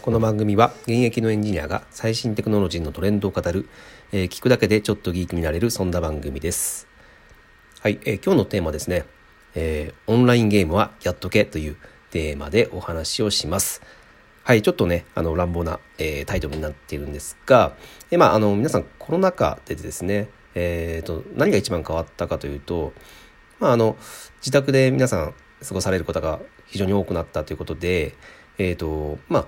この番組は現役のエンジニアが最新テクノロジーのトレンドを語る、えー聞くだけでちょっとギークになれるそんな番組です。はい、えー今日のテーマですね、えーオンラインゲームはやっとけというテーマでお話をします。はい、ちょっとね、あの乱暴な、えータイトルになっているんですが、えーまあ、あの皆さんコロナ禍でですね、えーと何が一番変わったかというと、まあ、あの自宅で皆さん過ごされる方が非常に多くなったということで、えーとまあ、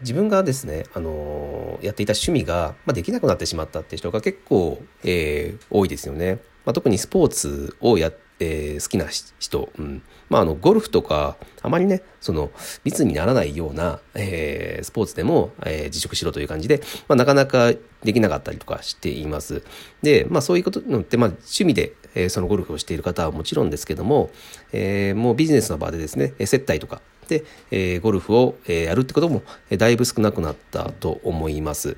自分がですね、あのやっていた趣味が、まあ、できなくなってしまったっていう人が結構、えー多いですよね。まあ、特にスポーツをや、えー好きな人、うんまあ、あのゴルフとかあまりねその密にならないような、えースポーツでも、えー自粛しろという感じで、まあ、なかなかできなかったりとかしています。で、まあ、そういうことのって、まあ、趣味で、えーそのゴルフをしている方はもちろんですけども、えーもうビジネスの場でですね接待とかで、えーゴルフを、えやるってことも、えだいぶ少なくなったと思います。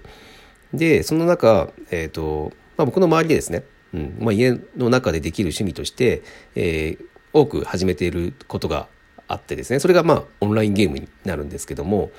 で、その中、えっ、と、まあ、僕の周りでですね、うんまあ、家の中でできる趣味として、えー多く始めていることがあってですね、それがまあオンラインゲームになるんですけども、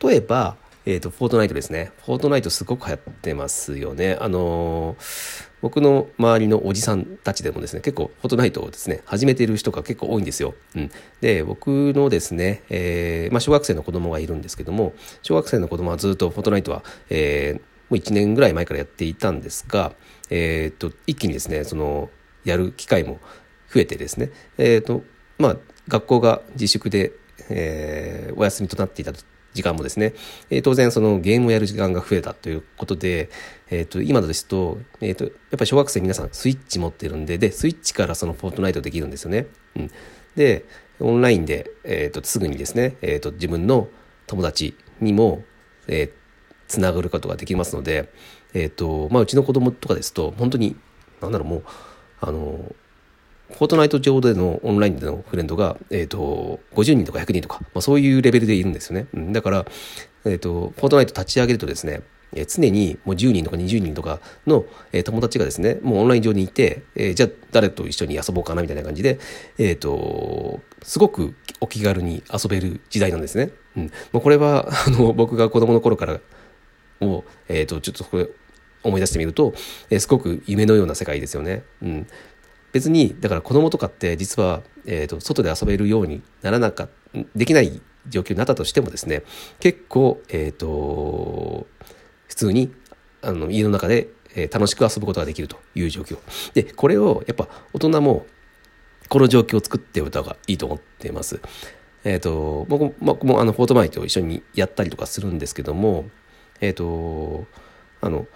例えば、えっ、と、フォートナイトですね。フォートナイトすごく流行ってますよね。あのー僕の周りのおじさんたちでもですね、結構フォートナイトをですね、始めてる人が結構多いんですよ。うん。で、僕のですね、えーまあ、小学生の子供がいるんですけども、小学生の子供はずっとフォートナイトは、えーもう1年ぐらい前からやっていたんですが、えっ、と、一気にですね、その、やる機会も増えてですね、えっ、と、まあ、学校が自粛で、えーお休みとなっていた時間もですね、えー当然そのゲームをやる時間が増えたということで、えっ、と、今のですと、えっ、と、やっぱり小学生皆さんスイッチ持ってるんで、で、スイッチからそのフォートナイトできるんですよね。うん。で、オンラインで、えっ、と、すぐにですね、えっ、と、自分の友達にも、えーつながることができますので、えっ、と、まあ、うちの子供とかですと、本当に、なんだろう、もう、あの、フォートナイト上でのオンラインでのフレンドが、えっ、と、50人とか100人とか、まあ、そういうレベルでいるんですよね。うんだから、えっ、と、フォートナイト立ち上げるとですね、えー常にもう10人とか20人とかの、えー友達がですね、もうオンライン上にいて、えーじゃあ誰と一緒に遊ぼうかなみたいな感じで、えっ、と、すごくお気軽に遊べる時代なんですね。うん。もうこれは、あの、僕が子供の頃からを、えー、とちょっとこれ思い出してみると、えーすごく夢のような世界ですよね。うん、別にだから子供とかって実は、えー、と外で遊べるようにならなかできない状況になったとしてもですね結構、えー、と普通にあの家の中で、楽しく遊ぶことができるという状況でこれをやっぱ大人もこの状況を作っておいた方がいいと思っています。えっ、と、僕も、僕もあの、フォートナイトを一緒にやったりとかするんですけども、えっ、と、あの、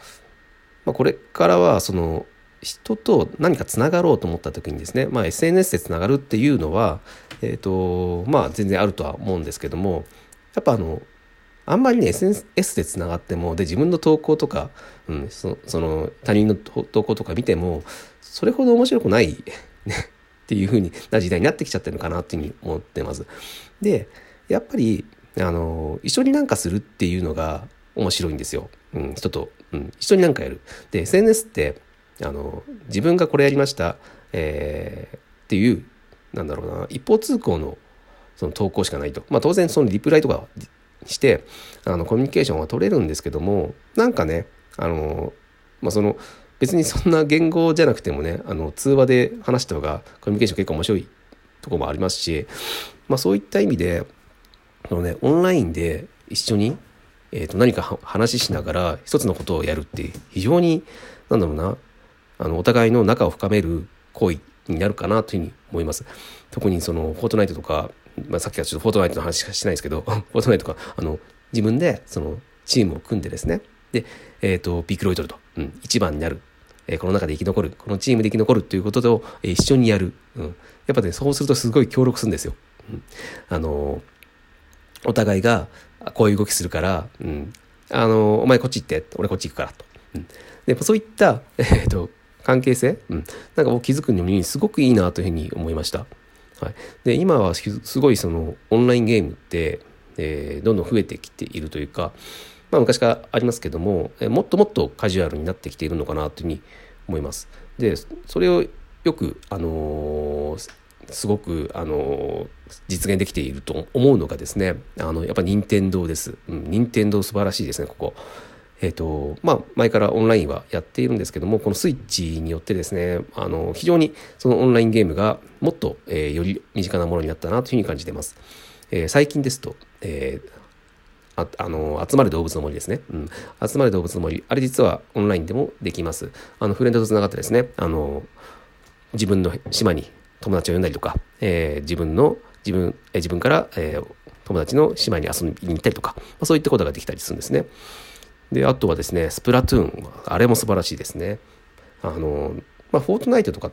まあ、これからは、その、人と何かつながろうと思った時にですね、まあ、SNS でつながるっていうのは、えっ、と、まあ、全然あるとは思うんですけども、やっぱあの、あんまりね SNS でつながってもで自分の投稿とか、うん、そその他人の投稿とか見てもそれほど面白くない、っていう風にな時代になってきちゃってるのかなっていうふうに思ってます。でやっぱりあの一緒になんかするっていうのが面白いんですよ。うん、人と、うん、一緒になんかやる。で SNS ってあの自分がこれやりました、えーっていうなんだろうな一方通行のその投稿しかないと。まあ当然そのリプライとかしてあのコミュニケーションは取れるんですけどもなんかねあの、まあ、その別にそんな言語じゃなくてもねあの通話で話した方がコミュニケーション結構面白いとこもありますし、まあ、そういった意味でその、ね、オンラインで一緒に、えー、と何か話ししながら一つのことをやるって非常になんだろうなあのお互いの仲を深める行為になるかなというふうに思います。特にそのフォートナイトとか、まあ、さっきからちょっとフォートナイトの話しかしてないですけどフォートナイトとかあの自分でそのチームを組んでですね。で、えー、とビッグロイトルと、うん、一番になる、えーこの中で生き残る。このチームで生き残るということを、えー一緒にやる、うん、やっぱねそうするとすごい協力するんですよ。うん、あのお互いがこういう動きするから、うん、あのお前こっち行って俺こっち行くからと。うん、でそういった、えー、と関係性、うん、なんかを築くのにすごくいいなというふうに思いました。はい、で今はすすごいそのオンラインゲームって、えーどんどん増えてきているというか、まあ、昔からありますけども、えーもっともっとカジュアルになってきているのかなというふうに思います。でそれをよく、あのーすごくあの実現できていると思うのがですねあのやっぱ任天堂です、うん、任天堂素晴らしいですねここ。えーとまあ、前からオンラインはやっているんですけどもこのスイッチによってですねあの非常にそのオンラインゲームがもっと、えー、より身近なものになったなというふうに感じています。えー、最近ですと、えーああの集まる動物の森ですね、うん、集まる動物の森あれ実はオンラインでもできます。あのフレンドとつながってですねあの自分の島に友達を呼んだりとか、えー、自分の自分,、えー、自分から、えー、友達の島に遊びに行ったりとか、まあ、そういったことができたりするんですね。であとはですねスプラトゥーンあれも素晴らしいですねあのまあフォートナイトとか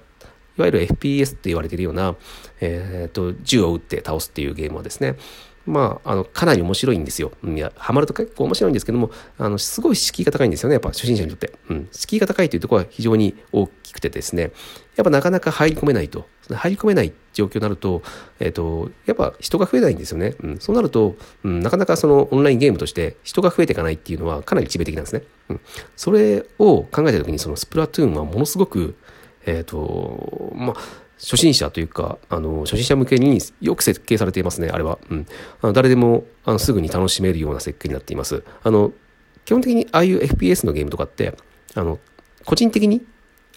いわゆる FPS って言われてるような、えーと銃を撃って倒すっていうゲームはですねまあ、あの、かなり面白いんですよ。いや、ハマると結構面白いんですけども、あの、すごい敷居が高いんですよね。やっぱ初心者にとって。うん。敷居が高いというところは非常に大きくてですね、やっぱなかなか入り込めないと。入り込めない状況になると、えっ、と、やっぱ人が増えないんですよね。うん。そうなると、うん、なかなかそのオンラインゲームとして人が増えていかないっていうのはかなり致命的なんですね。うん。それを考えたときに、そのスプラトゥーンはものすごく、えっ、と、まあ、初心者というか、あの、初心者向けによく設計されていますね、あれは。うん。あの誰でもあのすぐに楽しめるような設計になっています。あの、基本的にああいう FPS のゲームとかって、あの、個人的に、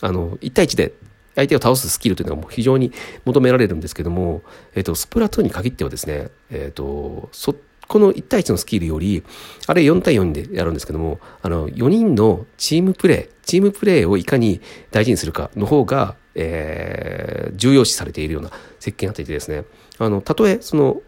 あの、1対1で相手を倒すスキルというのがもう非常に求められるんですけども、えっ、と、スプラトゥーンに限ってはですね、えっ、と、そ、この1対1のスキルより、あれ4対4でやるんですけども、あの、4人のチームプレイ、チームプレイをいかに大事にするかの方が、えー、重要視されているような設計になっていてですね、あの、たとえその、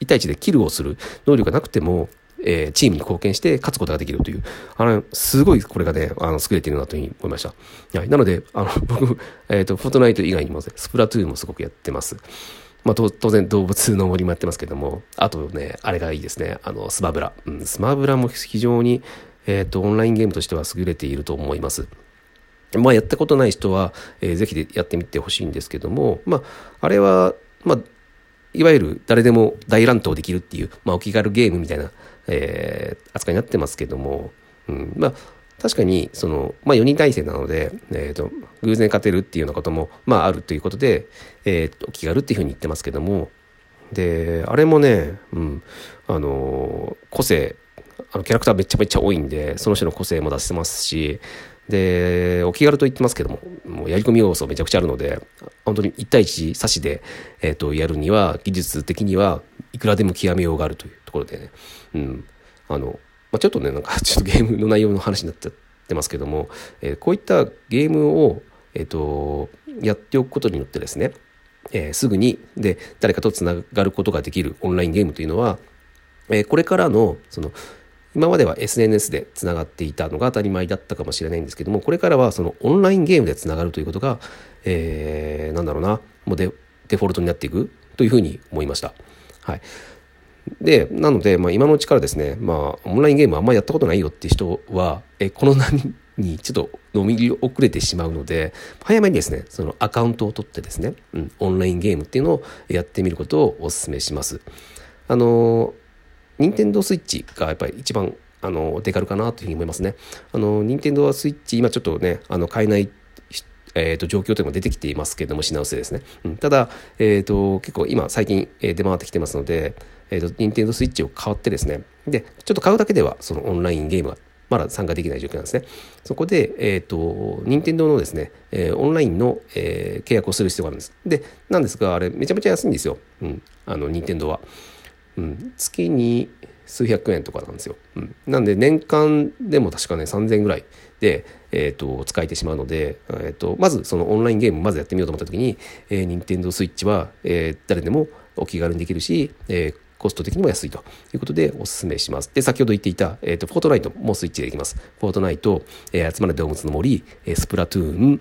1対1でキルをする能力がなくても、えー、チームに貢献して勝つことができるという、あの、すごいこれがね、あの、優れているなというふうに思いました。はい。なので、あの、僕、えっ、ー、と、フォートナイト以外にも、ねスプラトゥーンもすごくやってます。まあ、当然動物の森もやってますけども、あとね、あれがいいですね。あの、スマブラ。うん、スマブラも非常に、えっ、ー、と、オンラインゲームとしては優れていると思います。まあ、やったことない人は、えー、ぜひでやってみてほしいんですけども、まあ、あれは、まあ、いわゆる誰でも大乱闘できるっていう、まあ、お気軽ゲームみたいな、えー、扱いになってますけども、うん、まあ、確かに、その、まあ、4人体制なので、え、ー、と、偶然勝てるっていうようなことも、まあ、あるということで、え、ー、と、お気軽っていうふうに言ってますけども、で、あれもね、うん、あの、個性、あの、キャラクターめちゃめちゃ多いんで、その人の個性も出せますし、で、お気軽と言ってますけども、もうやり込み要素めちゃくちゃあるので、本当に1対1差しで、えっ、ー、と、やるには、技術的にはいくらでも極めようがあるという。ところでね、うん、あの、まあ、ちょっとね、なんか ちょっとゲームの内容の話になっちゃってますけども、えー、こういったゲームを、えっ、ー、と、やっておくことによってですね、えー、すぐに、で、誰かとつながることができるオンラインゲームというのは、えー、これからの、その、今までは SNS でつながっていたのが当たり前だったかもしれないんですけどもこれからはそのオンラインゲームでつながるということが、えー、なんだろうなもうデデフォルトになっていくというふうに思いました。はい、でなので、まあ、今のうちからですね、まあ、オンラインゲームあんまりやったことないよって人はえこの波にちょっと飲み遅れてしまうので早めにですねそのアカウントを取ってですね、うん、オンラインゲームっていうのをやってみることをお勧めします。あの任天堂スイッチがやっぱり一番あのデカルかなというふうに思いますね。あの任天堂はスイッチ今ちょっとねあの買えないえーと、状況というのも出てきていますけれども品薄ですね、うん、ただ、えーと、結構今最近、え出回ってきてますので、えーと、任天堂スイッチを買ってですねでちょっと買うだけではそのオンラインゲームはまだ参加できない状況なんですね。そこで、えー、と任天堂のですね、えー、オンラインの、えー、契約をする必要があるんです。でなんですがあれめちゃめちゃ安いんですよ、うん、あの任天堂は。うん、月に数百円とかなんですよ。うん、なんで年間でも確かね3000円ぐらいで、えーと、使えてしまうので、えーと、まずそのオンラインゲームまずやってみようと思った時に、えー、任天堂スイッチは、えー、誰でもお気軽にできるし、えー、コスト的にも安いということでお勧めします。で、先ほど言っていた、えっ、ー、と、フォートナイトもスイッチでできます。フォートナイト、えー、集まる動物の森、えー、スプラトゥーン、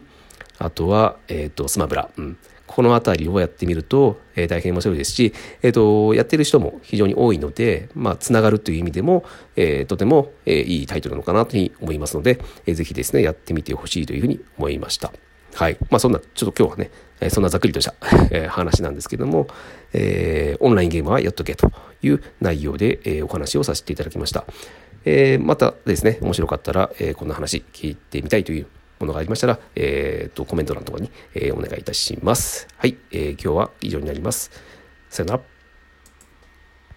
あとは、えっ、ー、と、スマブラ、うん、この辺りをやってみると、えー、大変面白いですし、えっ、ー、と、やってる人も非常に多いので、まあ、つながるという意味でも、えー、とても、えー、いいタイトルなのかなというふうに思いますので、えー、ぜひですね、やってみてほしいというふうに思いました。はい。まあ、そんな、ちょっと今日はね、えそんなざっくりとしたえ話なんですけども、えー、オンラインゲームはやっとけという内容で、えー、お話をさせていただきました。えー、またですね、面白かったら、え、こんな話聞いてみたいというものがありましたら、えー、とコメント欄とかに、え、お願いいたします。はい、え、今日は以上になります。さよなら。